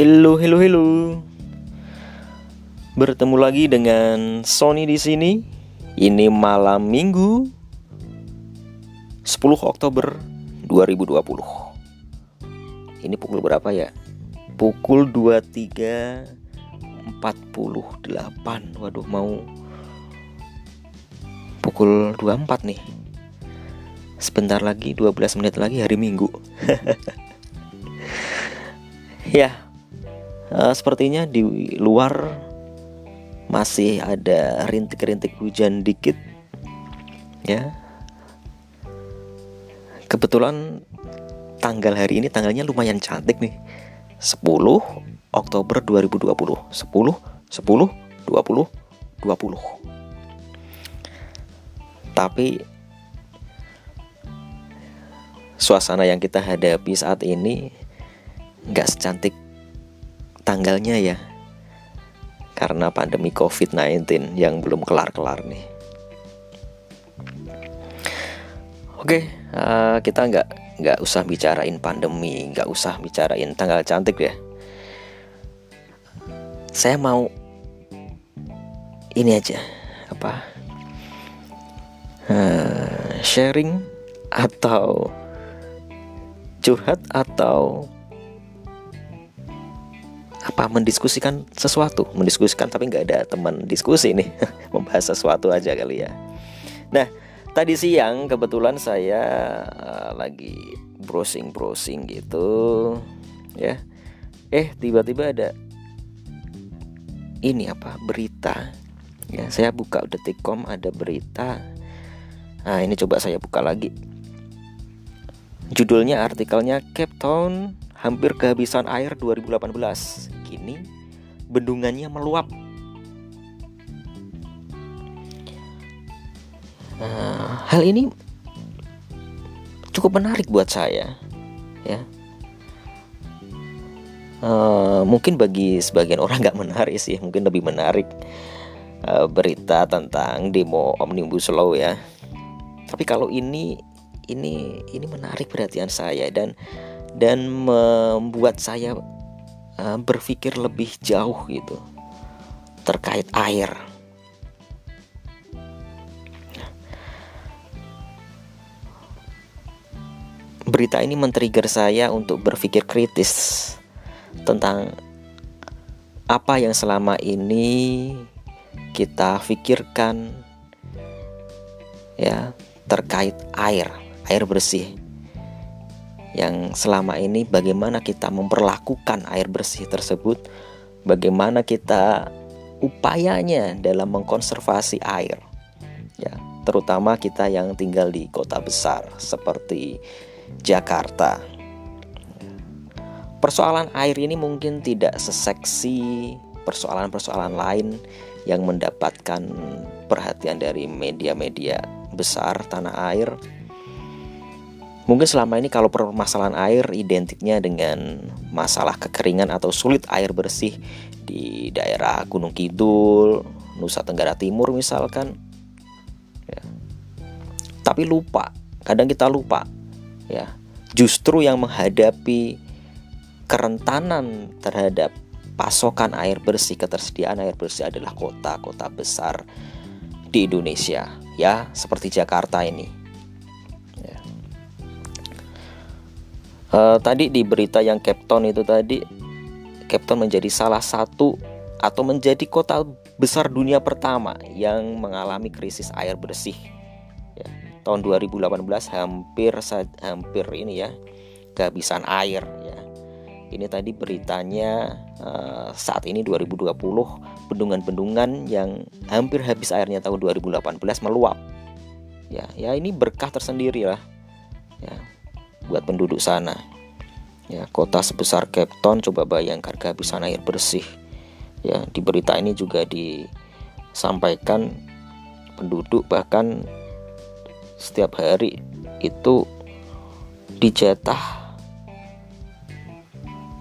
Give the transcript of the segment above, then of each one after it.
Hello, hello, hello. Bertemu lagi dengan Sony di sini. Ini malam Minggu 10 Oktober 2020. Ini pukul berapa ya? Pukul 23.48. Waduh, mau pukul 24 nih. Sebentar lagi 12 menit lagi hari Minggu. ya, uh, sepertinya di luar masih ada rintik-rintik hujan dikit ya. Kebetulan tanggal hari ini tanggalnya lumayan cantik nih. 10 Oktober 2020 10 10 20 20 tapi suasana yang kita hadapi saat ini nggak secantik tanggalnya ya karena pandemi COVID-19 yang belum kelar-kelar nih. Oke, uh, kita nggak nggak usah bicarain pandemi, nggak usah bicarain tanggal cantik ya. Saya mau ini aja apa uh, sharing atau curhat atau apa mendiskusikan sesuatu? Mendiskusikan tapi nggak ada teman diskusi nih. Membahas sesuatu aja kali ya. Nah tadi siang kebetulan saya uh, lagi browsing browsing gitu ya. Eh tiba-tiba ada ini apa? Berita. Ya saya buka detikcom ada berita. Nah ini coba saya buka lagi. Judulnya artikelnya Cape Town hampir kehabisan air 2018 kini bendungannya meluap. Nah, hal ini cukup menarik buat saya, ya. Uh, mungkin bagi sebagian orang nggak menarik sih, mungkin lebih menarik uh, berita tentang demo omnibus law ya. Tapi kalau ini ini ini menarik perhatian saya dan dan membuat saya uh, berpikir lebih jauh gitu terkait air. Berita ini men-trigger saya untuk berpikir kritis tentang apa yang selama ini kita pikirkan ya terkait air, air bersih yang selama ini bagaimana kita memperlakukan air bersih tersebut, bagaimana kita upayanya dalam mengkonservasi air. Ya, terutama kita yang tinggal di kota besar seperti Jakarta. Persoalan air ini mungkin tidak seseksi persoalan-persoalan lain yang mendapatkan perhatian dari media-media besar tanah air Mungkin selama ini kalau permasalahan air identiknya dengan masalah kekeringan atau sulit air bersih di daerah Gunung Kidul, Nusa Tenggara Timur misalkan. Ya. Tapi lupa, kadang kita lupa ya. Justru yang menghadapi kerentanan terhadap pasokan air bersih, ketersediaan air bersih adalah kota-kota besar di Indonesia ya, seperti Jakarta ini uh, tadi di berita yang Capton itu tadi Capton menjadi salah satu atau menjadi kota besar dunia pertama yang mengalami krisis air bersih. Ya, tahun 2018 hampir hampir ini ya kehabisan air ya. Ini tadi beritanya uh, saat ini 2020 bendungan-bendungan yang hampir habis airnya tahun 2018 meluap. Ya ya ini berkah tersendiri lah ya buat penduduk sana. Ya, kota sebesar Cape Town coba bayangkan kehabisan air bersih. Ya, di berita ini juga disampaikan penduduk bahkan setiap hari itu dijatah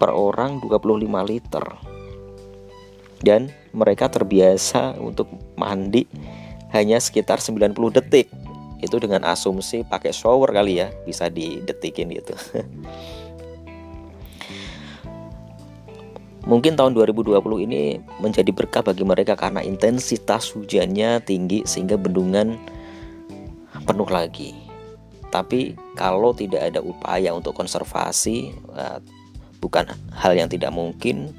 per orang 25 liter. Dan mereka terbiasa untuk mandi hanya sekitar 90 detik itu dengan asumsi pakai shower kali ya bisa didetikin gitu Mungkin tahun 2020 ini menjadi berkah bagi mereka karena intensitas hujannya tinggi sehingga bendungan penuh lagi. Tapi kalau tidak ada upaya untuk konservasi, eh, bukan hal yang tidak mungkin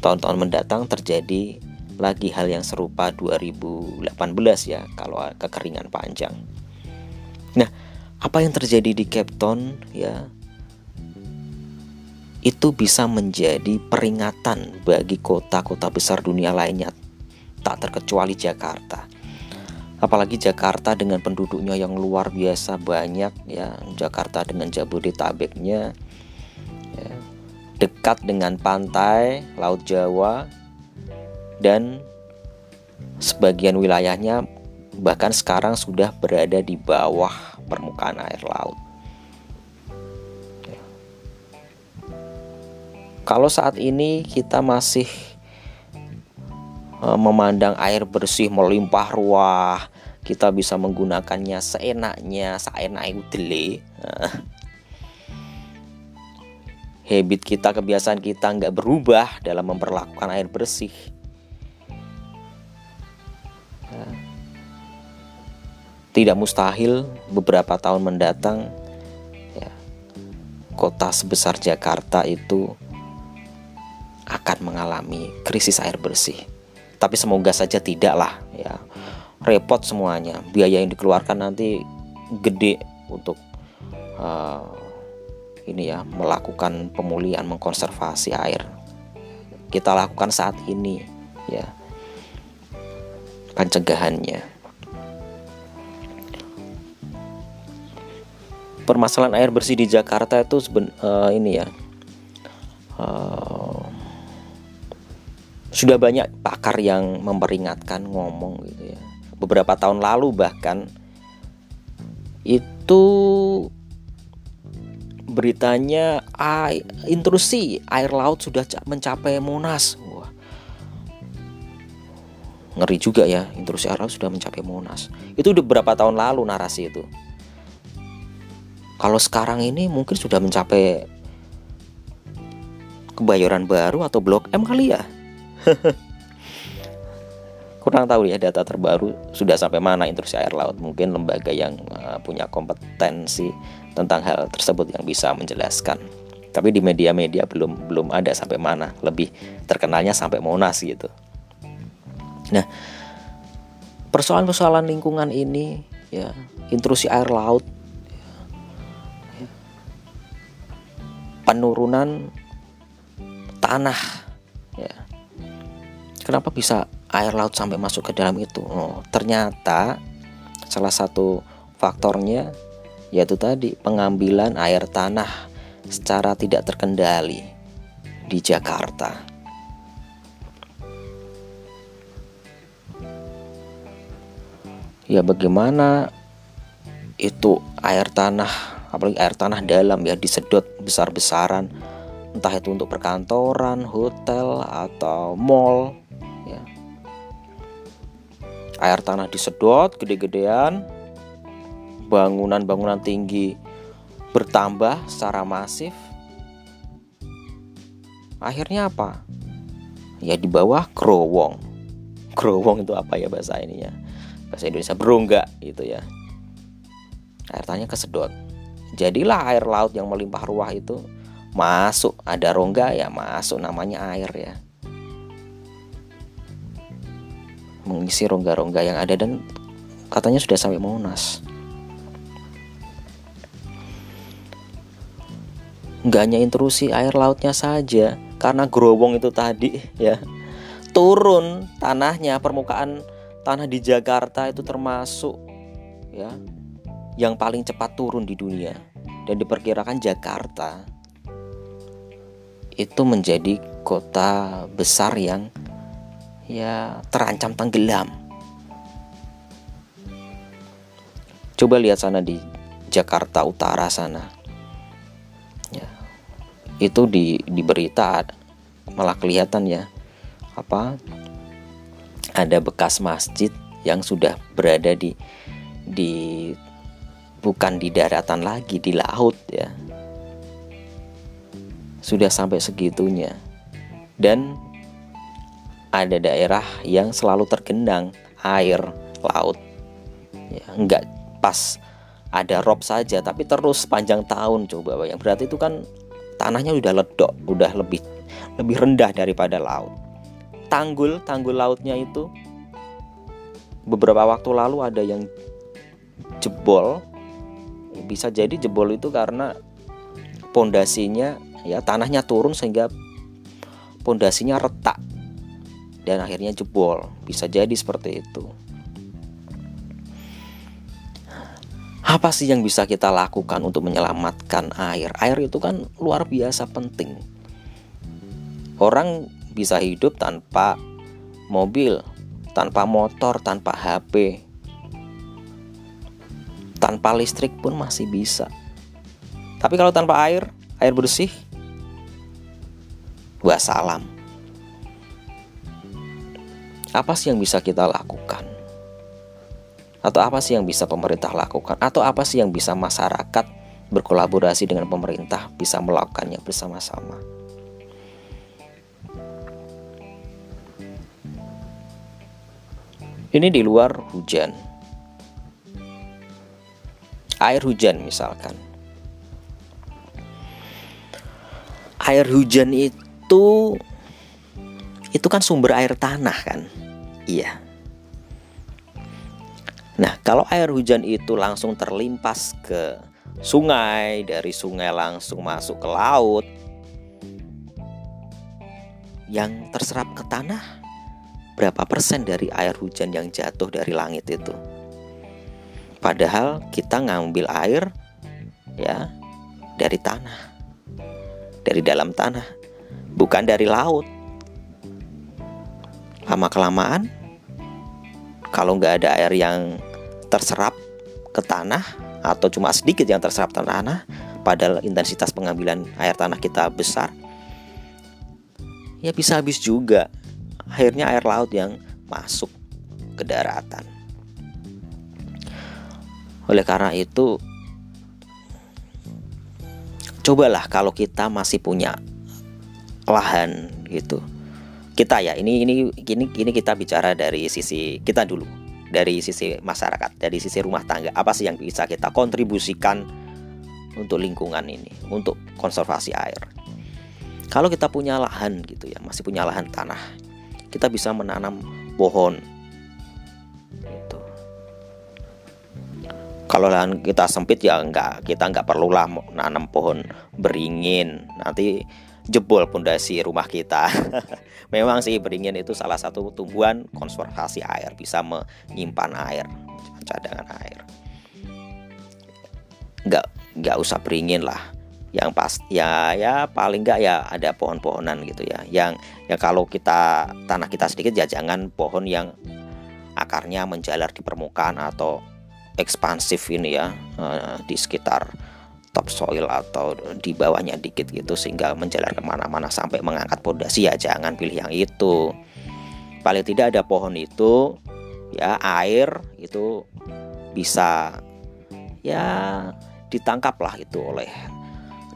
tahun-tahun mendatang terjadi lagi hal yang serupa 2018 ya kalau kekeringan panjang. Nah, apa yang terjadi di Cape Town ya itu bisa menjadi peringatan bagi kota-kota besar dunia lainnya, tak terkecuali Jakarta. Apalagi Jakarta dengan penduduknya yang luar biasa banyak ya, Jakarta dengan Jabodetabeknya ya, dekat dengan pantai Laut Jawa dan sebagian wilayahnya bahkan sekarang sudah berada di bawah permukaan air laut. Kalau saat ini kita masih uh, memandang air bersih melimpah ruah, kita bisa menggunakannya seenaknya, seenak dele. Uh, habit kita, kebiasaan kita nggak berubah dalam memperlakukan air bersih. Tidak mustahil beberapa tahun mendatang ya, kota sebesar Jakarta itu akan mengalami krisis air bersih. Tapi semoga saja tidaklah ya. Repot semuanya, biaya yang dikeluarkan nanti gede untuk uh, ini ya melakukan pemulihan mengkonservasi air. Kita lakukan saat ini ya pencegahannya. Permasalahan air bersih di Jakarta itu seben, uh, ini ya uh, sudah banyak pakar yang memperingatkan ngomong gitu ya. Beberapa tahun lalu bahkan itu beritanya air, intrusi air laut sudah mencapai Monas. Wah. ngeri juga ya intrusi air laut sudah mencapai Monas. Itu udah berapa tahun lalu narasi itu kalau sekarang ini mungkin sudah mencapai Kebayoran Baru atau Blok M kali ya? Kurang tahu ya data terbaru sudah sampai mana intrusi air laut. Mungkin lembaga yang uh, punya kompetensi tentang hal tersebut yang bisa menjelaskan. Tapi di media-media belum belum ada sampai mana. Lebih terkenalnya sampai Monas gitu. Nah persoalan-persoalan lingkungan ini ya intrusi air laut penurunan tanah kenapa bisa air laut sampai masuk ke dalam itu? Oh, ternyata salah satu faktornya yaitu tadi pengambilan air tanah secara tidak terkendali di Jakarta. Ya bagaimana itu air tanah apalagi air tanah dalam ya disedot besar-besaran. Entah itu untuk perkantoran, hotel atau mall air tanah disedot gede-gedean. Bangunan-bangunan tinggi bertambah secara masif. Akhirnya apa? Ya di bawah growong. Growong itu apa ya bahasa ininya? Bahasa Indonesia berongga gitu ya. Air tanahnya kesedot jadilah air laut yang melimpah ruah itu. Masuk ada rongga ya masuk namanya air ya. Mengisi rongga-rongga yang ada dan katanya sudah sampai Monas. Nggak hanya intrusi air lautnya saja, karena gerowong itu tadi ya. Turun tanahnya permukaan tanah di Jakarta itu termasuk ya yang paling cepat turun di dunia dan diperkirakan Jakarta itu menjadi kota besar yang ya terancam tenggelam. Coba lihat sana di Jakarta Utara sana. Ya. Itu di di berita malah kelihatan ya apa ada bekas masjid yang sudah berada di di bukan di daratan lagi di laut ya. Sudah sampai segitunya. Dan ada daerah yang selalu tergenang air laut. Ya, nggak pas ada rob saja tapi terus panjang tahun coba yang berarti itu kan tanahnya udah ledok udah lebih lebih rendah daripada laut. Tanggul tanggul lautnya itu beberapa waktu lalu ada yang jebol bisa jadi jebol itu karena pondasinya ya tanahnya turun sehingga pondasinya retak dan akhirnya jebol. Bisa jadi seperti itu. Apa sih yang bisa kita lakukan untuk menyelamatkan air? Air itu kan luar biasa penting. Orang bisa hidup tanpa mobil, tanpa motor, tanpa HP, tanpa listrik pun masih bisa. Tapi kalau tanpa air, air bersih, salam. Apa sih yang bisa kita lakukan? Atau apa sih yang bisa pemerintah lakukan? Atau apa sih yang bisa masyarakat berkolaborasi dengan pemerintah bisa melakukannya bersama-sama? Ini di luar hujan. Air hujan misalkan. Air hujan itu itu kan sumber air tanah kan? Iya. Nah, kalau air hujan itu langsung terlimpas ke sungai, dari sungai langsung masuk ke laut, yang terserap ke tanah berapa persen dari air hujan yang jatuh dari langit itu? Padahal kita ngambil air ya dari tanah, dari dalam tanah, bukan dari laut. Lama kelamaan kalau nggak ada air yang terserap ke tanah atau cuma sedikit yang terserap ke tanah padahal intensitas pengambilan air tanah kita besar ya bisa habis juga. Akhirnya air laut yang masuk ke daratan oleh karena itu cobalah kalau kita masih punya lahan gitu. Kita ya ini ini ini ini kita bicara dari sisi kita dulu dari sisi masyarakat dari sisi rumah tangga. Apa sih yang bisa kita kontribusikan untuk lingkungan ini untuk konservasi air? Kalau kita punya lahan gitu ya masih punya lahan tanah kita bisa menanam pohon kalau lahan kita sempit ya enggak kita nggak perlulah menanam pohon beringin nanti jebol pondasi rumah kita. Memang sih beringin itu salah satu tumbuhan konservasi air, bisa menyimpan air, cadangan air. Nggak nggak usah beringin lah. Yang pas ya ya paling nggak ya ada pohon-pohonan gitu ya. Yang ya kalau kita tanah kita sedikit ya jangan pohon yang akarnya menjalar di permukaan atau ekspansif ini ya eh, di sekitar topsoil atau di bawahnya dikit gitu sehingga menjalar ke mana-mana sampai mengangkat pondasi ya jangan pilih yang itu. Paling tidak ada pohon itu ya air itu bisa ya ditangkap lah itu oleh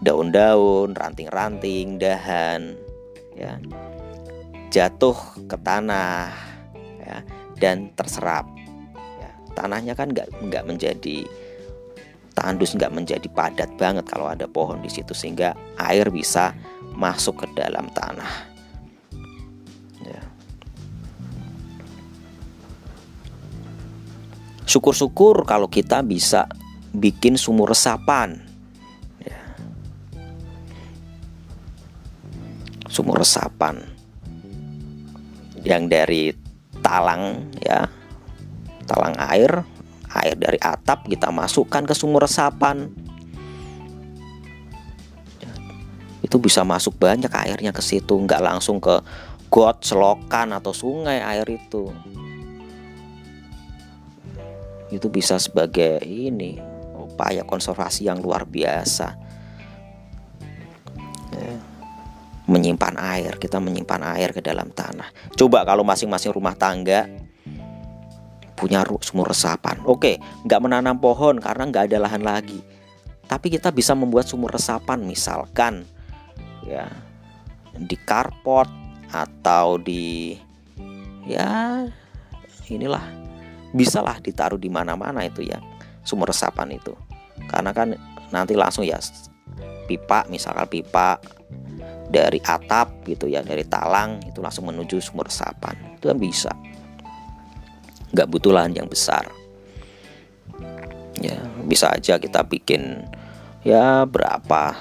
daun-daun ranting-ranting dahan ya jatuh ke tanah ya dan terserap tanahnya kan nggak nggak menjadi tandus nggak menjadi padat banget kalau ada pohon di situ sehingga air bisa masuk ke dalam tanah. Ya. Syukur-syukur kalau kita bisa bikin sumur resapan. Ya. Sumur resapan yang dari talang ya, talang air air dari atap kita masukkan ke sumur resapan. Itu bisa masuk banyak airnya ke situ nggak langsung ke got selokan atau sungai air itu. Itu bisa sebagai ini upaya konservasi yang luar biasa. Menyimpan air kita menyimpan air ke dalam tanah. Coba kalau masing-masing rumah tangga punya sumur resapan. Oke, nggak menanam pohon karena nggak ada lahan lagi. Tapi kita bisa membuat sumur resapan misalkan ya di carport atau di ya inilah bisalah ditaruh di mana-mana itu ya sumur resapan itu karena kan nanti langsung ya pipa misalkan pipa dari atap gitu ya dari talang itu langsung menuju sumur resapan itu kan bisa nggak butuh lahan yang besar. Ya bisa aja kita bikin ya berapa?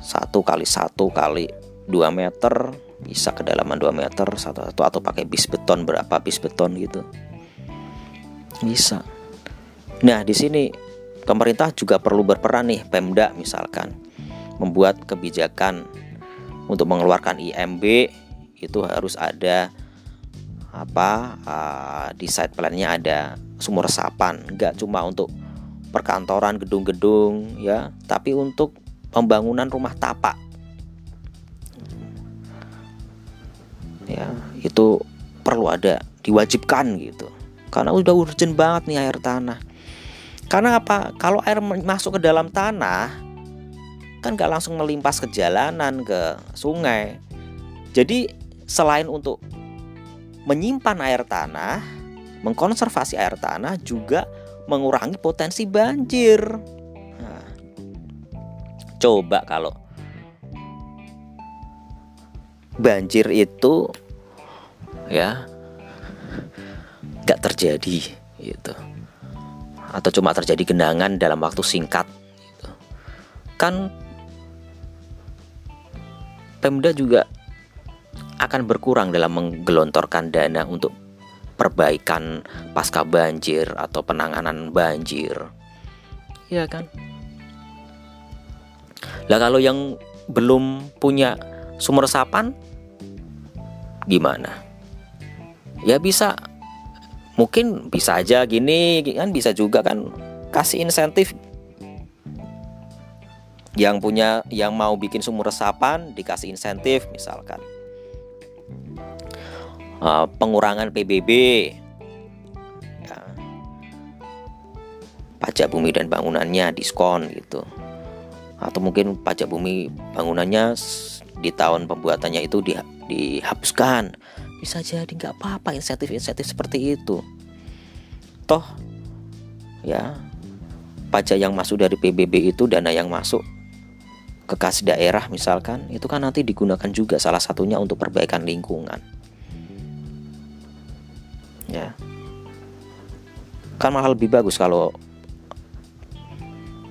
Satu kali satu kali dua meter bisa kedalaman 2 meter satu satu atau pakai bis beton berapa bis beton gitu. Bisa. Nah di sini pemerintah juga perlu berperan nih Pemda misalkan membuat kebijakan untuk mengeluarkan IMB itu harus ada apa uh, di site plannya ada sumur resapan. Nggak cuma untuk perkantoran gedung-gedung ya tapi untuk pembangunan rumah tapak. Ya itu perlu ada diwajibkan gitu. Karena udah urgent banget nih air tanah. Karena apa? Kalau air masuk ke dalam tanah kan gak langsung melimpas ke jalanan ke sungai. Jadi selain untuk menyimpan air tanah mengkonservasi air tanah juga mengurangi potensi banjir nah, coba kalau banjir itu ya gak terjadi gitu atau cuma terjadi genangan dalam waktu singkat gitu. kan Pemda juga akan berkurang dalam menggelontorkan dana untuk perbaikan pasca banjir atau penanganan banjir. Iya kan? Lah kalau yang belum punya sumur resapan gimana? Ya bisa mungkin bisa aja gini kan bisa juga kan kasih insentif yang punya yang mau bikin sumur resapan dikasih insentif misalkan uh, pengurangan PBB ya. pajak bumi dan bangunannya diskon gitu. Atau mungkin pajak bumi bangunannya di tahun pembuatannya itu di, dihapuskan. Bisa jadi nggak apa-apa insentif-insentif seperti itu. Toh ya pajak yang masuk dari PBB itu dana yang masuk ke kas daerah misalkan itu kan nanti digunakan juga salah satunya untuk perbaikan lingkungan ya kan malah lebih bagus kalau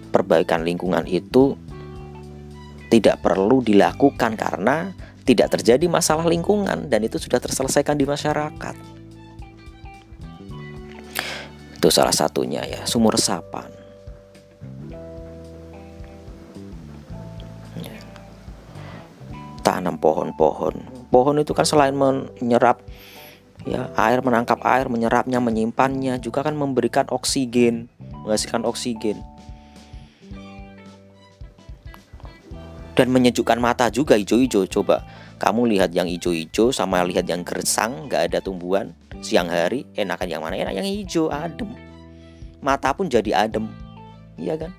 perbaikan lingkungan itu tidak perlu dilakukan karena tidak terjadi masalah lingkungan dan itu sudah terselesaikan di masyarakat. Itu salah satunya ya, sumur resapan. Ya. Tanam pohon-pohon. Pohon itu kan selain menyerap ya air menangkap air, menyerapnya, menyimpannya juga kan memberikan oksigen, menghasilkan oksigen. dan menyejukkan mata juga hijau-hijau coba kamu lihat yang hijau-hijau sama lihat yang gersang nggak ada tumbuhan. Siang hari enakan yang mana? Enak yang hijau adem. Mata pun jadi adem. Iya kan?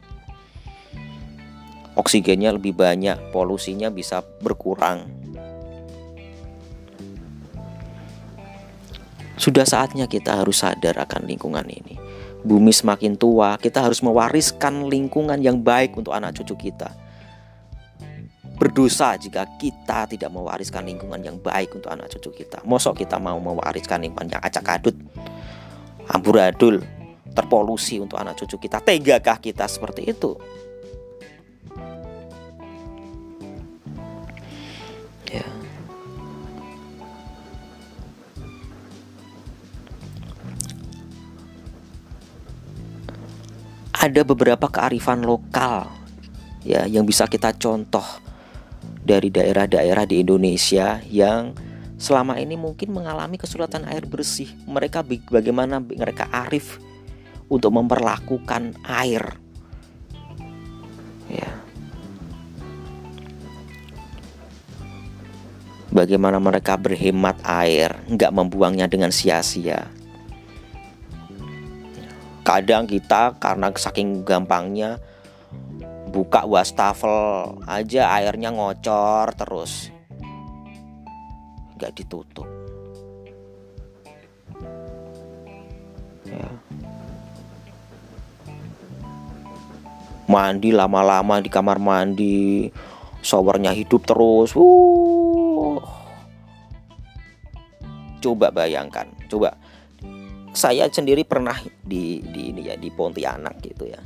Oksigennya lebih banyak polusinya bisa berkurang sudah saatnya kita harus sadar akan lingkungan ini bumi semakin tua kita harus mewariskan lingkungan yang baik untuk anak cucu kita berdosa jika kita tidak mewariskan lingkungan yang baik untuk anak cucu kita. Mosok kita mau mewariskan lingkungan yang acak adut, amburadul, terpolusi untuk anak cucu kita. Tegakah kita seperti itu? Ada beberapa kearifan lokal ya yang bisa kita contoh dari daerah-daerah di Indonesia yang selama ini mungkin mengalami kesulitan air bersih. Mereka bagaimana mereka arif untuk memperlakukan air. Ya. Bagaimana mereka berhemat air, nggak membuangnya dengan sia-sia. Kadang kita karena saking gampangnya buka wastafel aja airnya ngocor terus. Nggak ditutup. Ya. mandi lama-lama di kamar mandi. Showernya hidup terus. Wuh. coba bayangkan coba saya sendiri pernah di di ini ya di Pontianak gitu ya.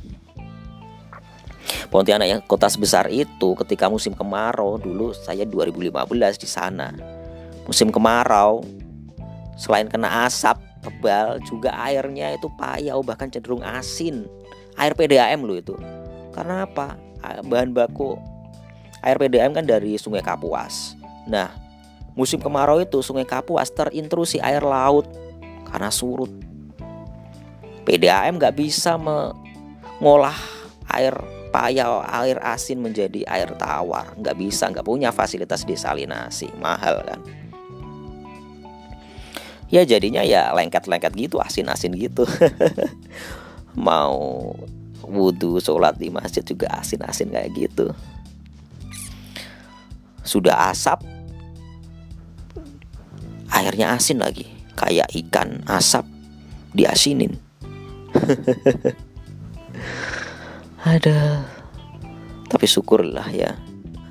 Pontianak yang kota sebesar itu ketika musim kemarau dulu saya 2015 di sana. Musim kemarau selain kena asap tebal juga airnya itu payau bahkan cenderung asin. Air PDAM loh itu. Karena apa? Bahan baku air PDAM kan dari Sungai Kapuas. Nah, musim kemarau itu Sungai Kapuas terintrusi air laut karena surut. PDAM nggak bisa mengolah air payau, air asin menjadi air tawar. Nggak bisa, nggak punya fasilitas desalinasi, mahal kan. Ya jadinya ya lengket-lengket gitu, asin-asin gitu. Mau wudhu sholat di masjid juga asin-asin kayak gitu sudah asap airnya asin lagi kayak ikan asap diasinin. Ada tapi syukurlah ya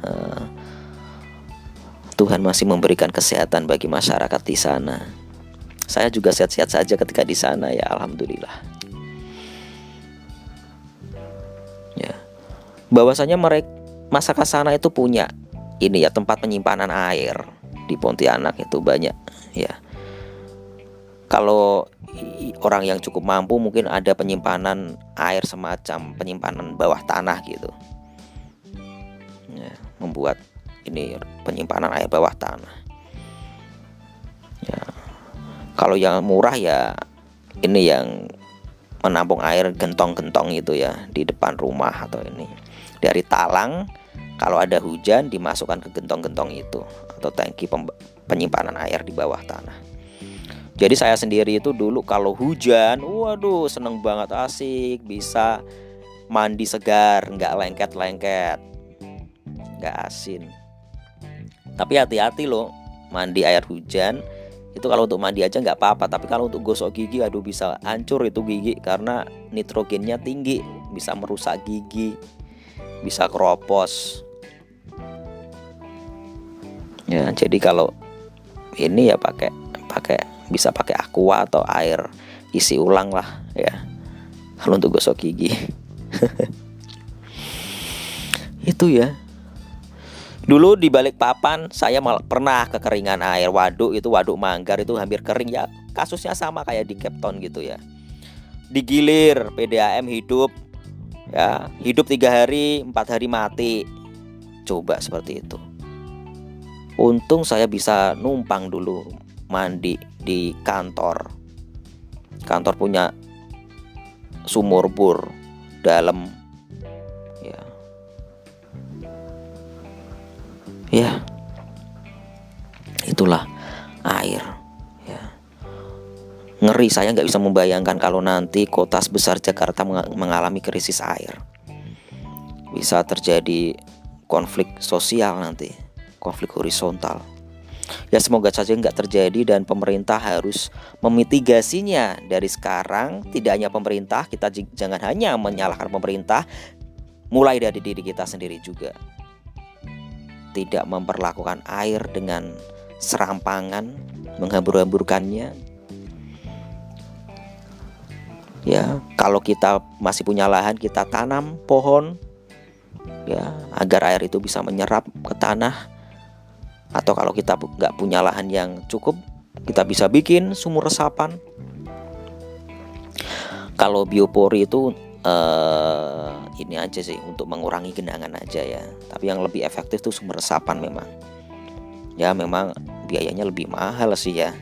uh, Tuhan masih memberikan kesehatan bagi masyarakat di sana. Saya juga sehat-sehat saja ketika di sana ya alhamdulillah. Bahwasanya mereka masa sana itu punya ini ya tempat penyimpanan air di Pontianak itu banyak ya kalau orang yang cukup mampu mungkin ada penyimpanan air semacam penyimpanan bawah tanah gitu. Ya, membuat ini penyimpanan air bawah tanah. Ya. Kalau yang murah ya ini yang menampung air gentong-gentong itu ya di depan rumah atau ini. Dari talang kalau ada hujan dimasukkan ke gentong-gentong itu atau tangki penyimpanan air di bawah tanah. Jadi saya sendiri itu dulu kalau hujan, waduh seneng banget asik bisa mandi segar, nggak lengket-lengket, nggak asin. Tapi hati-hati loh, mandi air hujan itu kalau untuk mandi aja nggak apa-apa, tapi kalau untuk gosok gigi, aduh bisa hancur itu gigi karena nitrogennya tinggi, bisa merusak gigi bisa keropos. Ya jadi kalau ini ya pakai pakai bisa pakai aqua atau air isi ulang lah ya. Kalau untuk gosok gigi. Itu ya. Dulu di balik papan saya mal pernah kekeringan air waduk itu waduk manggar itu hampir kering ya. Kasusnya sama kayak di Capton gitu ya. Digilir PDAM hidup ya. Hidup tiga hari empat hari mati. Coba seperti itu. Untung saya bisa numpang dulu mandi di kantor. Kantor punya sumur bor dalam. Ya. Ya. Itulah air. Ngeri saya nggak bisa membayangkan kalau nanti kota sebesar Jakarta mengalami krisis air. Bisa terjadi konflik sosial nanti, konflik horizontal. Ya semoga saja nggak terjadi dan pemerintah harus memitigasinya dari sekarang. Tidak hanya pemerintah, kita jangan hanya menyalahkan pemerintah, mulai dari diri kita sendiri juga. Tidak memperlakukan air dengan serampangan, menghambur-hamburkannya, ya kalau kita masih punya lahan kita tanam pohon ya agar air itu bisa menyerap ke tanah atau kalau kita nggak punya lahan yang cukup kita bisa bikin sumur resapan. Kalau biopori itu uh, ini aja sih untuk mengurangi genangan aja ya. Tapi yang lebih efektif tuh sumur resapan memang. Ya memang biayanya lebih mahal sih ya.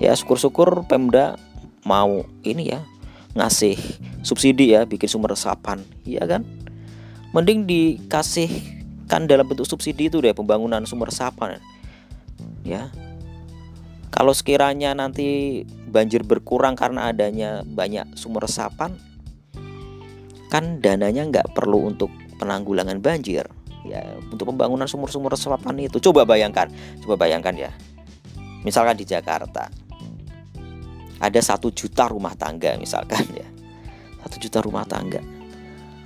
Ya syukur-syukur Pemda mau ini ya ngasih subsidi ya bikin sumber resapan. Iya kan? Mending dikasihkan dalam bentuk subsidi itu deh pembangunan sumber resapan. Ya. Kalau sekiranya nanti banjir berkurang karena adanya banyak sumber resapan kan dananya nggak perlu untuk penanggulangan banjir. Ya untuk pembangunan sumur-sumur resapan itu. Coba bayangkan coba bayangkan ya. Misalkan di Jakarta ada satu juta rumah tangga misalkan ya. Satu juta rumah tangga.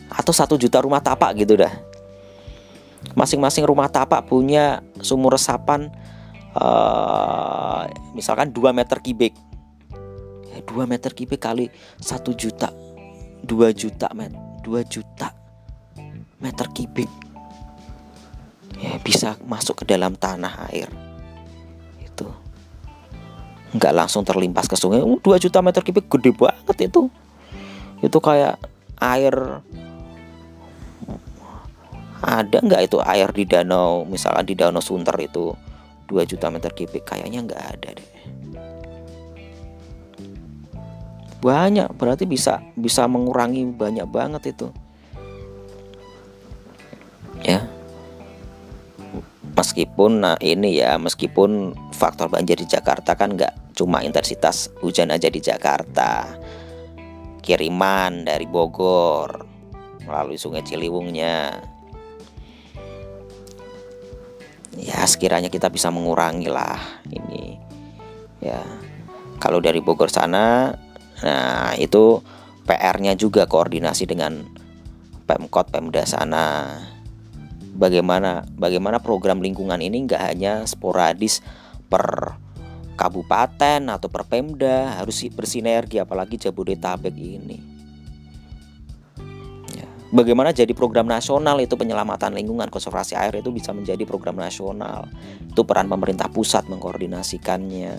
Atau satu juta rumah tapak gitu dah masing-masing rumah tapak punya sumur resapan uh, misalkan 2 meter kubik. Ya, 2 meter kubik kali satu juta 2 juta met 2 juta meter kubik. Ya bisa masuk ke dalam tanah air. Itu. Nggak langsung terlimpas ke sungai. Uh, 2 juta meter kubik gede banget itu. Itu kayak air ada nggak itu air di danau? Misalkan di danau Sunter itu 2 juta meter kubik kayaknya nggak ada deh. Banyak berarti bisa bisa mengurangi banyak banget itu. Ya. Meskipun nah ini ya meskipun faktor banjir di Jakarta kan nggak cuma intensitas hujan aja di Jakarta. Kiriman dari Bogor melalui Sungai Ciliwungnya ya sekiranya kita bisa mengurangi lah ini. Ya kalau dari Bogor sana nah itu PR-nya juga koordinasi dengan Pemkot Pemda sana. Bagaimana bagaimana program lingkungan ini nggak hanya sporadis per kabupaten atau per Pemda harus bersinergi apalagi Jabodetabek ini bagaimana jadi program nasional itu penyelamatan lingkungan konservasi air itu bisa menjadi program nasional. Itu peran pemerintah pusat mengkoordinasikannya.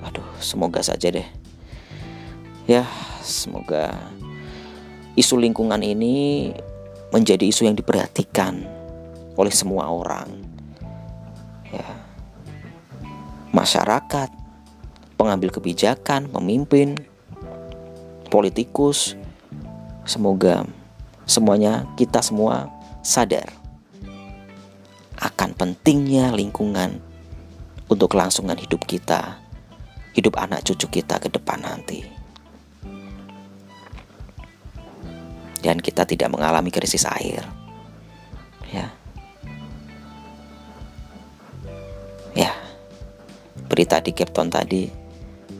Aduh semoga saja deh. Ya semoga isu lingkungan ini menjadi isu yang diperhatikan oleh semua orang. Ya. Masyarakat pengambil kebijakan pemimpin politikus Semoga semuanya kita semua sadar akan pentingnya lingkungan untuk kelangsungan hidup kita, hidup anak cucu kita ke depan nanti. Dan kita tidak mengalami krisis air. Ya. Ya. Berita di Capton tadi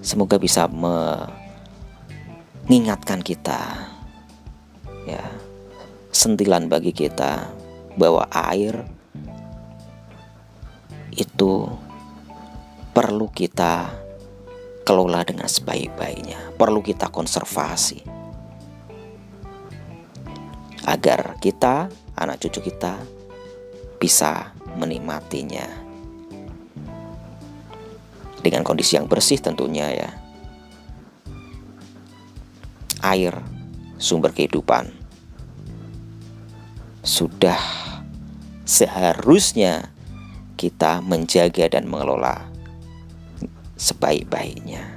semoga bisa mengingatkan kita ya sentilan bagi kita bahwa air itu perlu kita kelola dengan sebaik-baiknya, perlu kita konservasi agar kita, anak cucu kita bisa menikmatinya dengan kondisi yang bersih tentunya ya. Air sumber kehidupan. Sudah seharusnya kita menjaga dan mengelola sebaik-baiknya.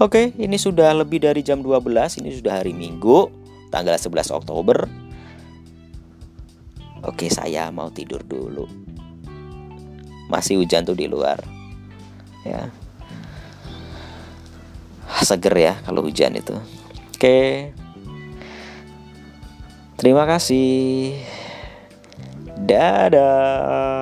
Oke, ini sudah lebih dari jam 12, ini sudah hari Minggu, tanggal 11 Oktober. Oke, saya mau tidur dulu. Masih hujan tuh di luar. Ya. Seger ya kalau hujan itu. Oke. Terima kasih. Dadah.